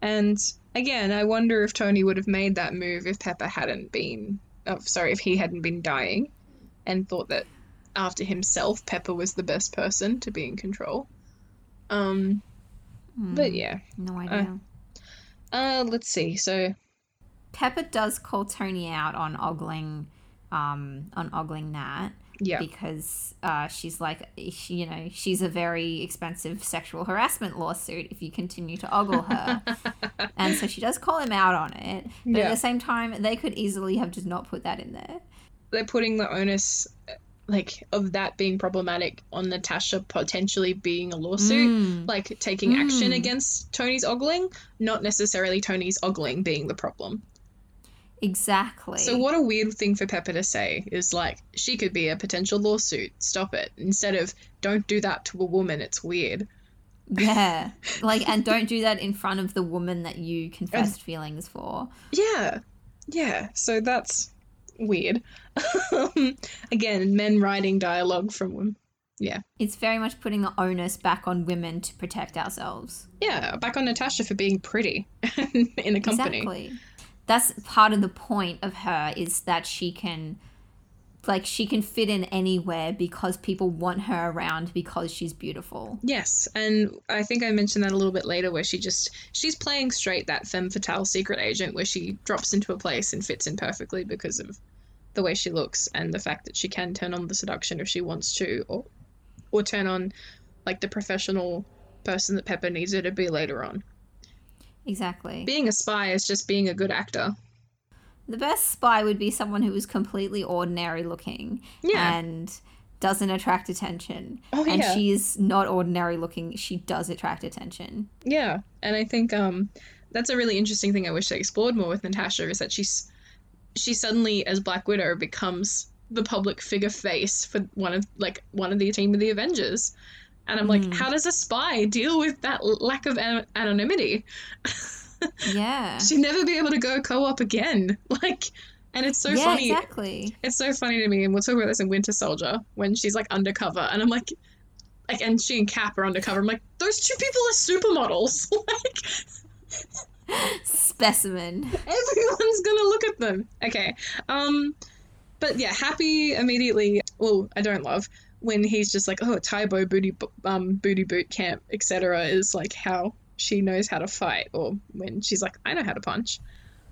And again, I wonder if Tony would have made that move if Pepper hadn't been. Oh, sorry, if he hadn't been dying, and thought that after himself, Pepper was the best person to be in control. Um, but Hmm, yeah. No idea. Uh, let's see. So Pepper does call Tony out on ogling, um, on ogling Nat. yeah, because uh, she's like, she, you know, she's a very expensive sexual harassment lawsuit if you continue to ogle her. [LAUGHS] and so she does call him out on it. But Yeah. at the same time, they could easily have just not put that in there. they're putting the onus, like, of that being problematic on Natasha potentially being a lawsuit. Mm, like taking action Mm. against Tony's ogling, not necessarily Tony's ogling being the problem. Exactly. So what a weird thing for Pepper to say is like she could be a potential lawsuit. Stop it. Instead of don't do that to a woman. It's weird. Yeah. [LAUGHS] Like, and don't do that in front of the woman that you confessed feelings for. Yeah. Yeah. So that's weird. Um, again, men writing dialogue from women. Yeah. It's very much putting the onus back on women to protect ourselves. Yeah, back on Natasha for being pretty [LAUGHS] in a company. Exactly. That's part of the point of her is that she can like she can fit in anywhere because people want her around because she's beautiful. Yes, and I think I mentioned that a little bit later, where she just she's playing straight that femme fatale secret agent, where she drops into a place and fits in perfectly because of the way she looks and the fact that she can turn on the seduction if she wants to, or or turn on like the professional person that Pepper needs her to be later on. Exactly. Being a spy is just being a good actor. The best spy would be someone who is completely ordinary looking Yeah. and doesn't attract attention. Oh, and yeah. she is not ordinary looking. She does attract attention. Yeah, and I think um, that's a really interesting thing. I wish they explored more with Natasha is that she's she suddenly, as Black Widow, becomes the public figure face for one of like one of the team of the Avengers, and I'm like, Mm. how does a spy deal with that lack of an- anonymity? [LAUGHS] Yeah. She'd never be able to go co-op again. [LAUGHS] Like, and it's so yeah, funny. exactly. It's so funny to me, and we'll talk about this in Winter Soldier when she's like undercover, and I'm like. Like, and she and Cap are undercover. I'm like, those two people are supermodels. [LAUGHS] like, Specimen. Everyone's gonna look at them. Okay. Um, but yeah, happy immediately. Well, I don't love when he's just like, oh, Tae Bo booty, um, booty boot camp, etc. Is like how she knows how to fight, or when she's like, I know how to punch.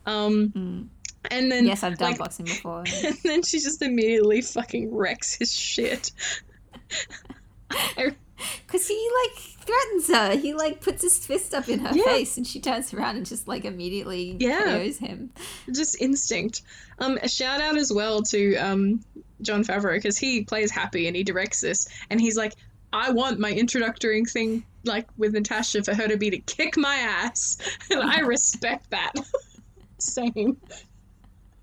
Um, Mm. and then Yes, I've done like- boxing before. [LAUGHS] and then she just immediately fucking wrecks his shit. [LAUGHS] Because he like threatens her. He like puts his fist up in her Yeah. face, and she turns around and just like immediately Yeah. KOs him. just instinct. Um, a shout out as well to um, Jon Favreau because he plays Happy and he directs this, and he's like, I want my introductory thing like with Natasha for her to be to kick my ass, [LAUGHS] and I respect that. [LAUGHS] Same.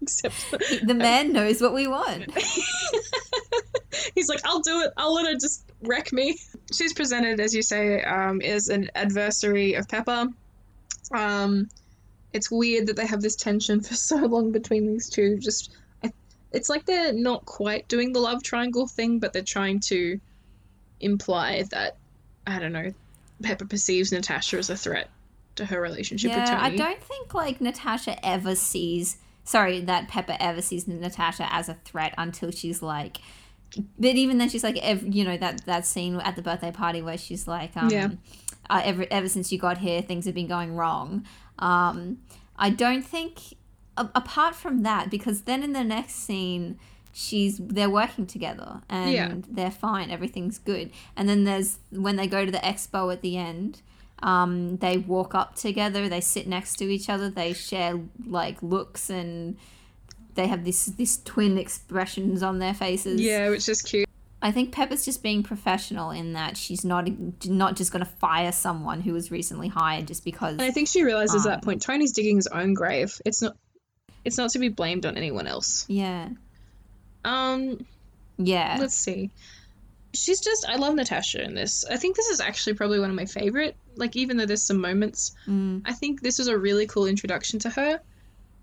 Except The man knows what we want. [LAUGHS] he's like, I'll do it. I'll let her just wreck me. She's presented, as you say, um, as an adversary of Pepper. Um, it's weird that they have this tension [LAUGHS] for so long between these two. Just, it's like they're not quite doing the love triangle thing, but they're trying to imply that I don't know. Pepper perceives Natasha as a threat to her relationship with yeah, Tony. I don't think like Natasha ever sees. Sorry, that Pepper ever sees Natasha as a threat until she's like. But even then, she's like, ev- you know, that that scene at the birthday party where she's like, um, Yeah. uh, ever ever since you got here, things have been going wrong. Um, I don't think, a- apart from that, because then in the next scene, she's they're working together and Yeah. they're fine, everything's good. And then there's when they go to the expo at the end. Um, they walk up together, they sit next to each other, they share like looks and they have this this twin expressions on their faces. Yeah, which is cute. I think Pepper's just being professional in that she's not not just going to fire someone who was recently hired just because. And I think she realizes Um, that point. Tony's digging his own grave. It's not. It's not to be blamed on anyone else. Yeah, Um, Yeah. Let's see. She's just I love Natasha in this. I think this is actually probably one of my favorite. Like even though there's some moments, Mm. I think this was a really cool introduction to her.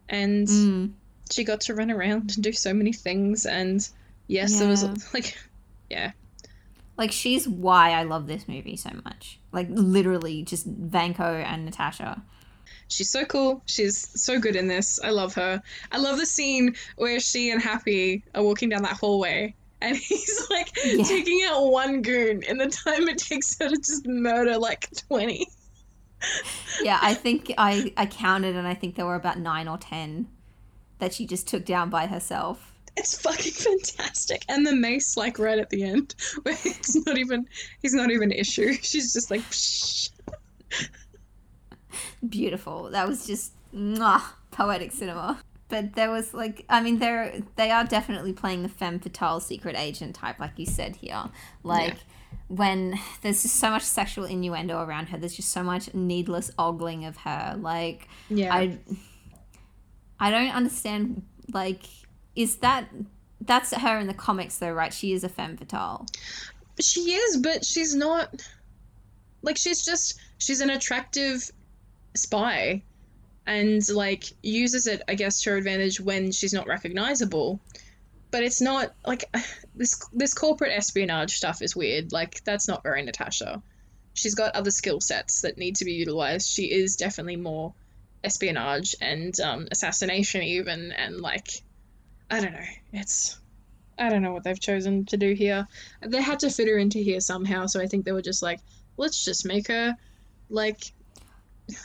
And Mm. she got to run around and do so many things and yes, there was like yeah. Like she's why I love this movie so much. Like literally just Vanko and Natasha. She's so cool. She's so good in this. I love her. I love the scene where she and Happy are walking down that hallway and [LAUGHS] he's like Yeah. taking out one goon in the time it takes her to just murder like 20. Yeah, I [LAUGHS] think I I counted and I think there were about 9 or 10 that she just took down by herself. It's fucking fantastic. And the mace like right at the end [LAUGHS] where it's not even he's not even an issue. [LAUGHS] She's just like Psh. Beautiful. That was just mwah, poetic cinema. But there was like, I mean, they're they are definitely playing the femme fatale secret agent type, like you said here. Like when there's just so much sexual innuendo around her, there's just so much needless ogling of her. Like Yeah. I, I don't understand. Like, is that that's her in the comics though, right? She is a femme fatale. She is, but she's not like she's just she's an attractive spy and like uses it I guess to her advantage when she's not recognizable. But it's not like [SIGHS] this this corporate espionage stuff is weird. Like that's not very Natasha. She's got other skill sets that need to be utilized. She is definitely more espionage and um, assassination even and like I don't know. It's I don't know what they've chosen to do here. They had to fit her into here somehow, so I think they were just like, let's just make her like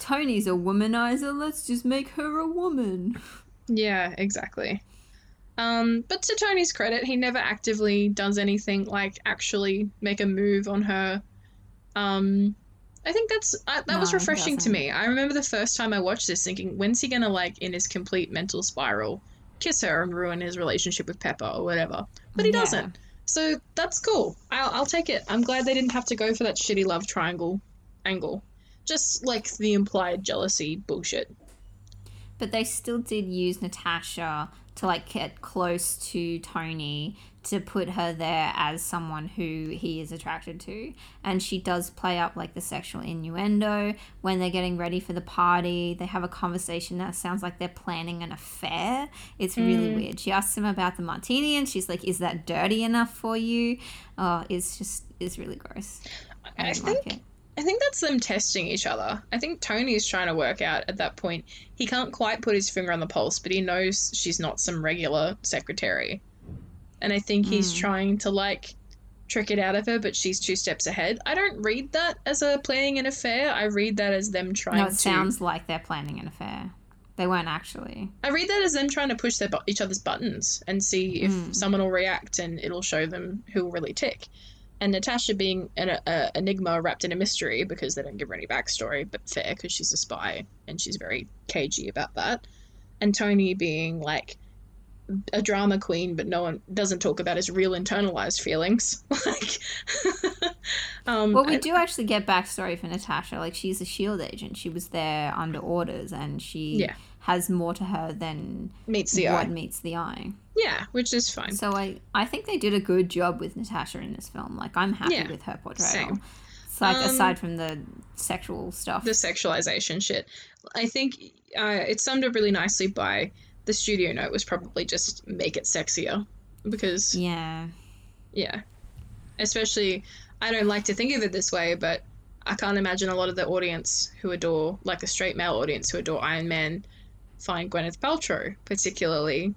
Tony's a womanizer. Let's just make her a woman. yeah, exactly. Um, but to Tony's credit, he never actively does anything like actually make a move on her. Um, I think that's uh, that was No, he refreshing to me. I remember the first time I watched this, thinking, when's he gonna like in his complete mental spiral, kiss her and ruin his relationship with Pepper or whatever? But he Yeah. doesn't. So that's cool. I'll, I'll take it. I'm glad they didn't have to go for that shitty love triangle angle. Just like the implied jealousy bullshit. But they still did use Natasha to like get close to Tony to put her there as someone who he is attracted to. And she does play up like the sexual innuendo when they're getting ready for the party. They have a conversation that sounds like they're planning an affair. It's really mm. weird. She asks him about the martini and she's like, Is that dirty enough for you? Oh, it's just it's really gross. I I think like. I think that's them testing each other. I think Tony is trying to work out at that point. He can't quite put his finger on the pulse, but he knows she's not some regular secretary. And I think he's Hmm. trying to like trick it out of her, but she's two steps ahead. I don't read that as a planning an affair. I read that as them trying No, it to sounds like they're planning an affair. They weren't actually. I read that as them trying to push their bu- each other's buttons and see if Mm. someone will react and it'll show them who will really tick. And Natasha being an a, enigma wrapped in a mystery because they don't give her any backstory, but fair because she's a spy and she's very cagey about that. And Tony being like a drama queen, but no one doesn't talk about his real internalized feelings. [LAUGHS] like, [LAUGHS] um, Well, we I- do actually get backstory for Natasha. Like, she's a shield agent. She was there under orders, and she Yeah. has more to her than meets the what eye. meets the eye. Yeah, which is fine. So I, I think they did a good job with Natasha in this film. Like, I'm happy Yeah, with her portrayal. same. It's like Um, aside from the sexual stuff. the sexualization shit. I think uh, it's summed up really nicely by the studio note was probably just make it sexier because yeah. yeah, especially I don't like to think of it this way, but I can't imagine a lot of the audience who adore like a straight male audience who adore Iron Man find Gwyneth Paltrow particularly.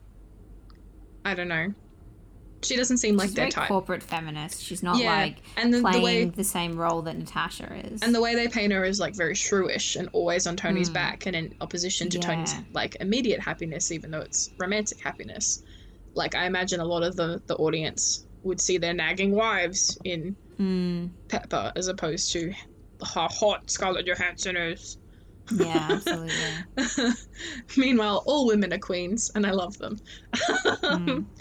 I don't know. She doesn't seem like She's their very type. corporate feminist. She's not Yeah, like and the, the playing way the same role that Natasha is. And the way they paint her is like very shrewish and always on Tony's Mm. back and in opposition to Tony's like immediate happiness, even though it's romantic happiness. Like I imagine a lot of the, the audience would see their nagging wives in Mm, Pepper as opposed to how hot Scarlett Johansson is. yeah, [LAUGHS] absolutely. [LAUGHS] Meanwhile, all women are queens and I love them. Mm. [LAUGHS]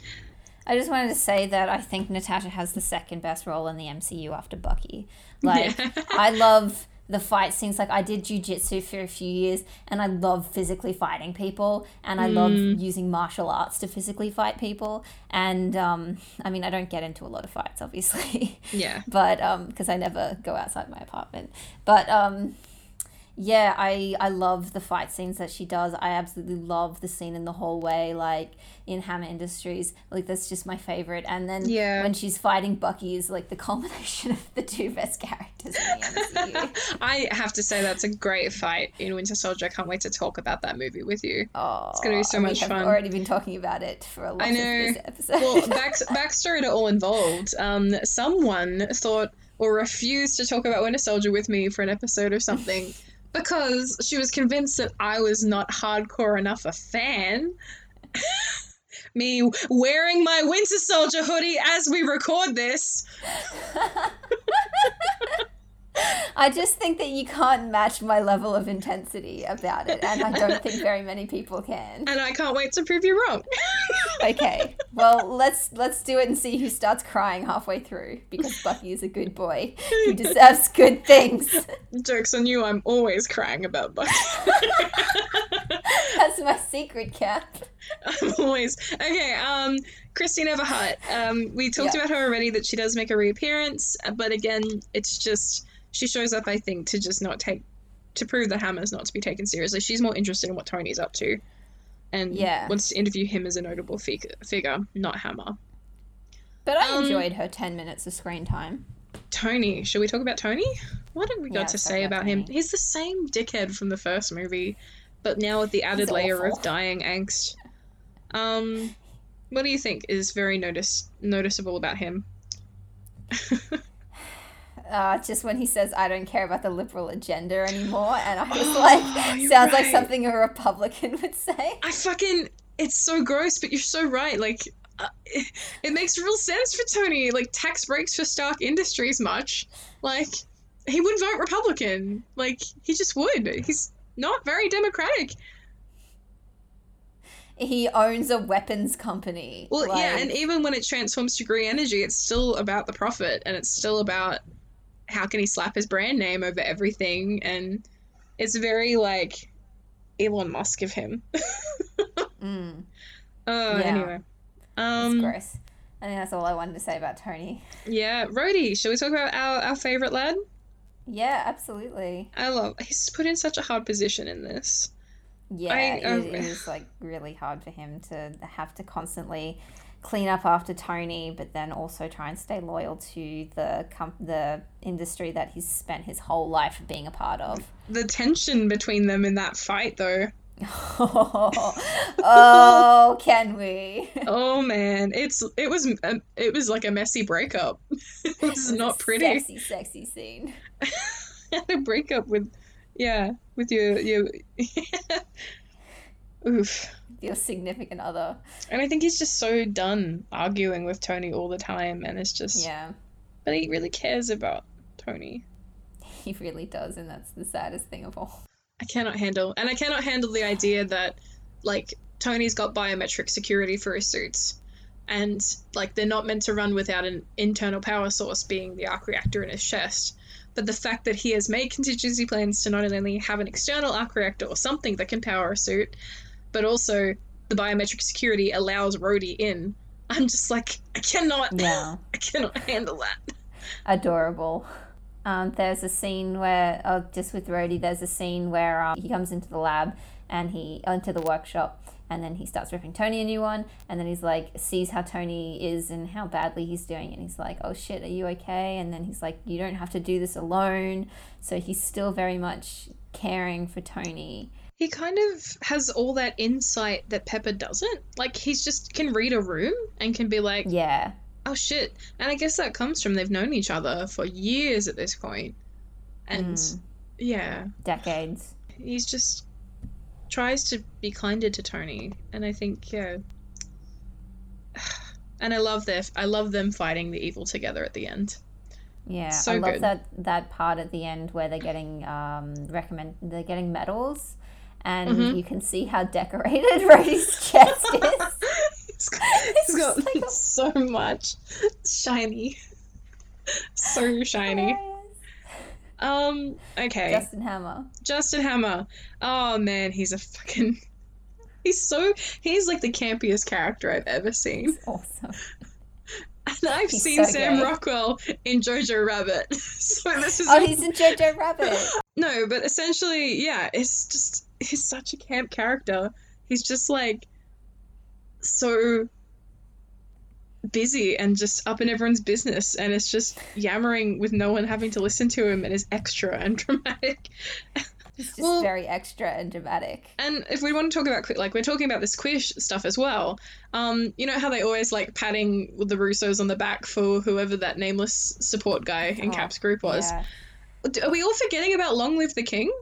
I just wanted to say that I think Natasha has the second best role in the MCU after Bucky. [LAUGHS] Like, Yeah. I love the fight scenes like i did jujitsu for a few years and i love physically fighting people and i love Mm. using martial arts to physically fight people and um, i mean i don't get into a lot of fights obviously Yeah. [LAUGHS] but um because i never go outside my apartment but um yeah i i love the fight scenes that she does i absolutely love the scene in the hallway like in hammer industries like that's just my favorite and then Yeah. when she's fighting bucky is like the [LAUGHS] culmination of the two best characters in the mcu [LAUGHS] I have to say that's a great fight in Winter Soldier. I can't wait to talk about that movie with you. oh It's gonna be so much fun. have already been talking about it for a lot I know. Well, [LAUGHS] back, backstory to all involved. Um, someone thought or refused to talk about Winter Soldier with me for an episode or something because she was convinced that I was not hardcore enough a fan. [LAUGHS] me wearing my Winter Soldier hoodie as we record this. [LAUGHS] [LAUGHS] I just think that you can't match my level of intensity about it, and I don't think very many people can. And I can't wait to prove you wrong. [LAUGHS] Okay, well let's let's do it and see who starts crying halfway through because Bucky is a good boy who deserves good things. Jokes on you, I'm always crying about Bucky. That's my secret cap. I'm always okay. Um, Christine Everhart. Um, we talked Yeah. about her already that she does make a reappearance, but again, it's just she shows up. I think to just not take to prove that Hammer's not to be taken seriously. She's more interested in what Tony's up to, and Yeah. wants to interview him as a notable fig- figure, not Hammer. But I Um, enjoyed her ten minutes of screen time. Tony. Should we talk about Tony? What have we got Yeah, to say about about him? He's the same dickhead from the first movie, but now with the added He's layer awful. of dying angst. Um, what do you think is very notice noticeable about him? [LAUGHS] Uh, just when he says, "I don't care about the liberal agenda anymore," and I was [GASPS] like, Oh, you're sounds like something a Republican [LAUGHS] would say. I fucking it's so gross, but you're so right. Like, uh, it, [LAUGHS] it makes real sense for Tony. Like, tax breaks for Stark Industries much. Like, he would vote Republican. Like, he just would. He's not very democratic. He owns a weapons company. Well, yeah, and even when it transforms to green energy, it's still about the profit, and it's still about how can he slap his brand name over everything, and it's very like Elon Musk of him. [LAUGHS] mm, Oh, Yeah. anyway. Um, gross. I think that's all I wanted to say about Tony. yeah, Rhodey. Shall we talk about our, our favorite lad? Yeah, absolutely. I love. He's put in such a hard position in this. Yeah, I- it, um, it is like really hard for him to have to constantly clean up after Tony, but then also try and stay loyal to the com- the industry that he's spent his whole life being a part of. The tension between them in that fight, though. [LAUGHS] oh, can we? [LAUGHS] Oh man, it's it was um, it was like a messy breakup. [LAUGHS] it was not pretty. Sexy, sexy scene. had a breakup with yeah with your your oof Your significant other. and i think he's just so done arguing with tony all the time and it's just Yeah, but he really cares about tony [LAUGHS] he really does, and that's the saddest thing of all. i cannot handle and i cannot handle the idea that like tony's got biometric security for his suits and like they're not meant to run without an internal power source being the arc reactor in his chest but the fact that he has made contingency plans to not only have an external arc reactor or something that can power a suit but also the biometric security allows Rhodey in i'm just like i cannot [LAUGHS] Yeah. i cannot handle that adorable. Um, there's a scene where, oh, just with Rhodey, there's a scene where um, he comes into the lab and he into the workshop, and then he starts ripping Tony a new one, and then he's like sees how Tony is and how badly he's doing, and he's like, oh shit, are you okay? And then he's like, you don't have to do this alone. So he's still very much caring for Tony. he kind of has all that insight that pepper doesn't. Like he's just can read a room and can be like Yeah, oh shit. And i guess that comes from they've known each other for years at this point. And Mm. yeah. Decades. he's just tries to be kinder to tony. And i think yeah. [SIGHS] And i love their i love them fighting the evil together at the end Yeah, So I love good. that that part at the end where they're getting um recommend they're getting medals, and Mhm. you can see how decorated [LAUGHS] Rhodey's chest is. he's got, he's got It's like a- so much shiny so [LAUGHS] shiny Um. Okay. Justin Hammer. Justin Hammer. Oh man, he's a fucking. He's so. He's like the campiest character I've ever seen. It's awesome. [LAUGHS] And I've He's seen so Sam gay. Rockwell in Jojo Rabbit. [LAUGHS] so this is. Oh, he's in Jojo Rabbit. [LAUGHS] No, but essentially, yeah, it's just. He's such a camp character. He's just like. So. Busy and just up in everyone's business, and it's just yammering with no one having to listen to him, and is extra and dramatic. He's just Well- very extra and dramatic. And if we want to talk about like we're talking about this queer sh- stuff as well, um, you know how they always like patting the Russos on the back for whoever that nameless support guy in Oh, Cap's group was. Yeah. Are we all forgetting about Long Live the King?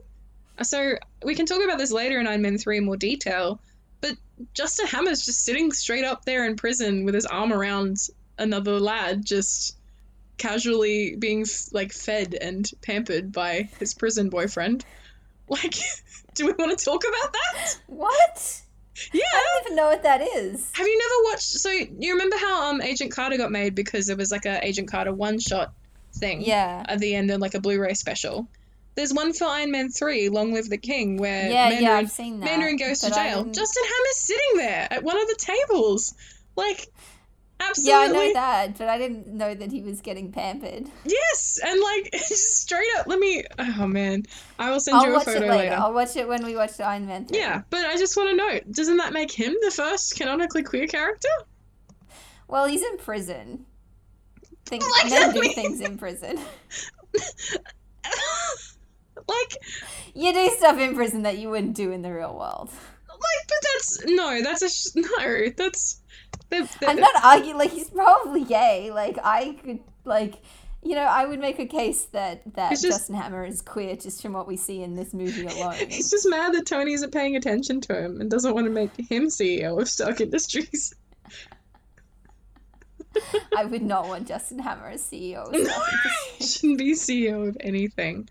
So we can talk about this later in Iron Man three in more detail. But Justin Hammer's just sitting straight up there in prison with his arm around another lad, just casually being f- like fed and pampered by his prison boyfriend. Like, [LAUGHS] do we want to talk about that? What? Yeah. I don't even know what that is. Have you never watched? So you remember how um Agent Carter got made because there was like a Agent Carter one shot thing Yeah. at the end of like a Blu-ray special. There's one for Iron Man three, Long Live the King, where Yeah, Mandarin, yeah, I've seen that. Mandarin goes to jail. Justin Hammer's sitting there at one of the tables, like Yeah, I know that, but I didn't know that he was getting pampered. yes, and like [LAUGHS] straight up. Let me. Oh man, I will send I'll you a photo later. later. I'll watch it when we watch the Iron Man 3. Yeah, but I just want to note, doesn't that make him the first canonically queer character? Well, he's in prison. Things, Like men do things in prison. [LAUGHS] [LAUGHS] like, You do stuff in prison that you wouldn't do in the real world. like, but that's no, that's a sh- no, that's. The, the, I'm not arguing. Like he's probably gay. Like I could like. You know, I would make a case that that just- Justin Hammer is queer just from what we see in this movie [LAUGHS] alone. He's just mad that Tony isn't paying attention to him and doesn't want to make him CEO of Stark Industries. [LAUGHS] I would not want Justin Hammer as CEO. Of [LAUGHS] No, Stark he shouldn't be CEO of anything.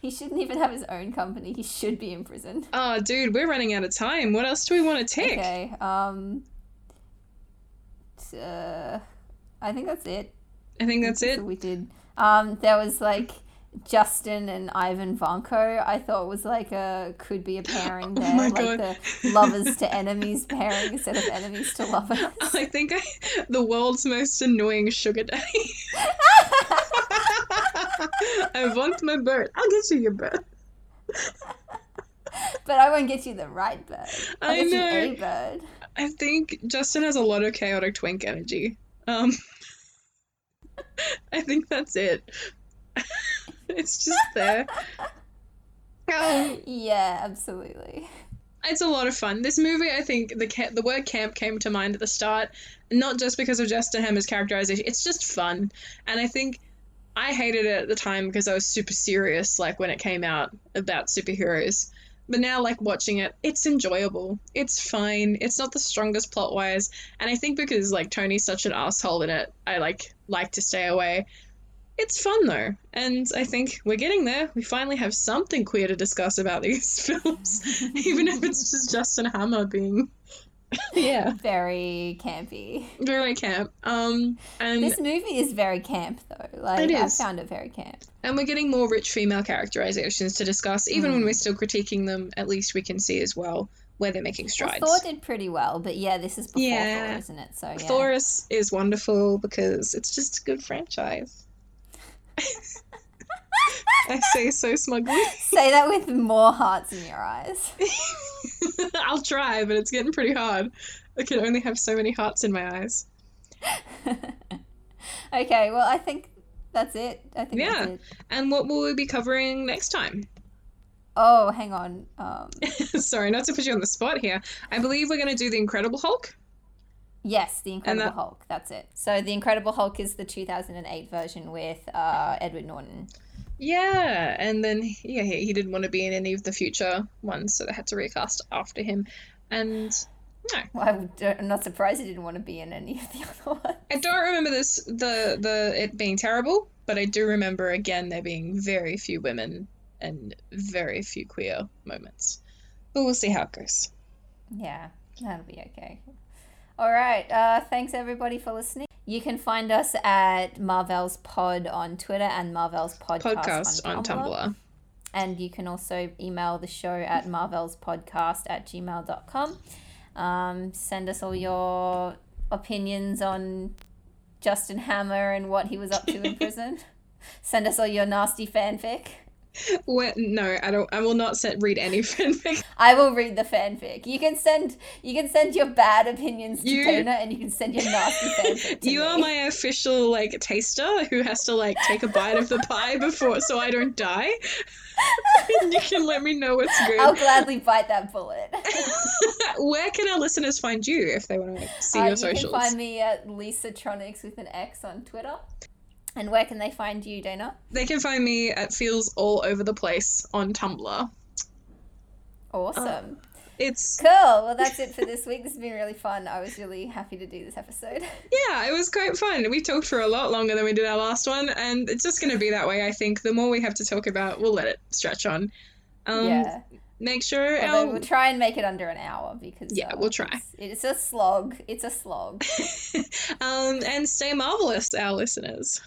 he shouldn't even have his own company. He should be in prison. Oh, dude, we're running out of time. What else do we want to take? Okay. Um. Uh, I think that's it. I think that's it. we did. Um, there was like Justin and Ivan Vanko. I thought was like a could be a pairing [LAUGHS] Oh there, my like God. the [LAUGHS] lovers to enemies pairing instead of enemies to lovers. [LAUGHS] I think I, the world's most annoying sugar daddy. I want my bird. I'll get you your bird. [LAUGHS] but I won't get you the right bird. I'll I know. a bird. I think Justin has a lot of chaotic twink energy. Um, [LAUGHS] I think that's it. [LAUGHS] it's just there. Um, Yeah, absolutely. it's a lot of fun. This movie, I think the ca- the word camp came to mind at the start, not just because of Justin Hammer's characterization. It's just fun, and I think I hated it at the time because I was super serious, like when it came out about superheroes. But now, like watching it, it's enjoyable. It's fine. It's not the strongest plot wise, and I think because like Tony's such an asshole in it, I like like to stay away. It's fun though, and I think we're getting there. We finally have something queer to discuss about these [LAUGHS] films, [LAUGHS] even if it's just Justin Hammer being, [LAUGHS] yeah, [LAUGHS] Very campy. very camp. Um, and This movie is very camp though. Like I found it very camp. and we're getting more rich female characterizations to discuss. Even Mm. when we're still critiquing them, at least we can see as well where they're making Well, strides. Thor did pretty well, but yeah, this is before Yeah. Thor, isn't it? So yeah. Thor is, is wonderful because it's just a good franchise. [LAUGHS] I say so smugly. [LAUGHS] Say that with more hearts in your eyes. [LAUGHS] I'll try, but it's getting pretty hard. I can only have so many hearts in my eyes. [LAUGHS] okay, well, I think that's it. I think Yeah. that's it. And what will we be covering next time? Oh, hang on. Um, Sorry, not to put you on the spot here. I believe we're going to do the Incredible Hulk. yes, The Incredible that- Hulk. That's it. So, The Incredible Hulk is the 2008 version with uh, Edward Norton. Yeah, and then yeah, he, he didn't want to be in any of the future ones, so they had to recast after him. And no, Well, I'm not surprised he didn't want to be in any of the other [LAUGHS] ones. I don't remember this the the it being terrible, but I do remember again there being very few women and very few queer moments. But we'll see how it goes. Yeah, that'll be okay. All right. Uh, thanks everybody for listening. You can find us at Marvel's Pod on Twitter and Marvel's Podcast, Podcast on, on Tumblr. Tumblr. And you can also email the show at marvelspodcast at gmail.com. Um, send us all your opinions on Justin Hammer and what he was up to in [LAUGHS] prison. Send us all your nasty fanfic. No, I don't. I will not set, read any [LAUGHS] fanfic. I will read the fanfic. You can send you can send your bad opinions to You- Dana and you can send your nasty fanfic to You me. are my official like taster who has to like take a bite of the pie before so I don't die. [LAUGHS] you can let me know what's good. I'll gladly bite that bullet. [LAUGHS] Where can our listeners find you if they want to see Uh, your you socials? can find me at Lisa Tronics with an X on Twitter. And where can they find you, Dana? They can find me at Feels All Over the Place on Tumblr. Awesome. It's Cool. Well, that's it for this week. This has been really fun. I was really happy to do this episode. [LAUGHS] yeah, it was quite fun. We talked for a lot longer than we did our last one, and it's just going to be that way. I think the more we have to talk about, we'll let it stretch on. Um, yeah. Make sure our we'll try and make it under an hour because Yeah, uh, we'll try. It's, it's a slog. It's a slog. [LAUGHS] um, and stay marvelous, our listeners.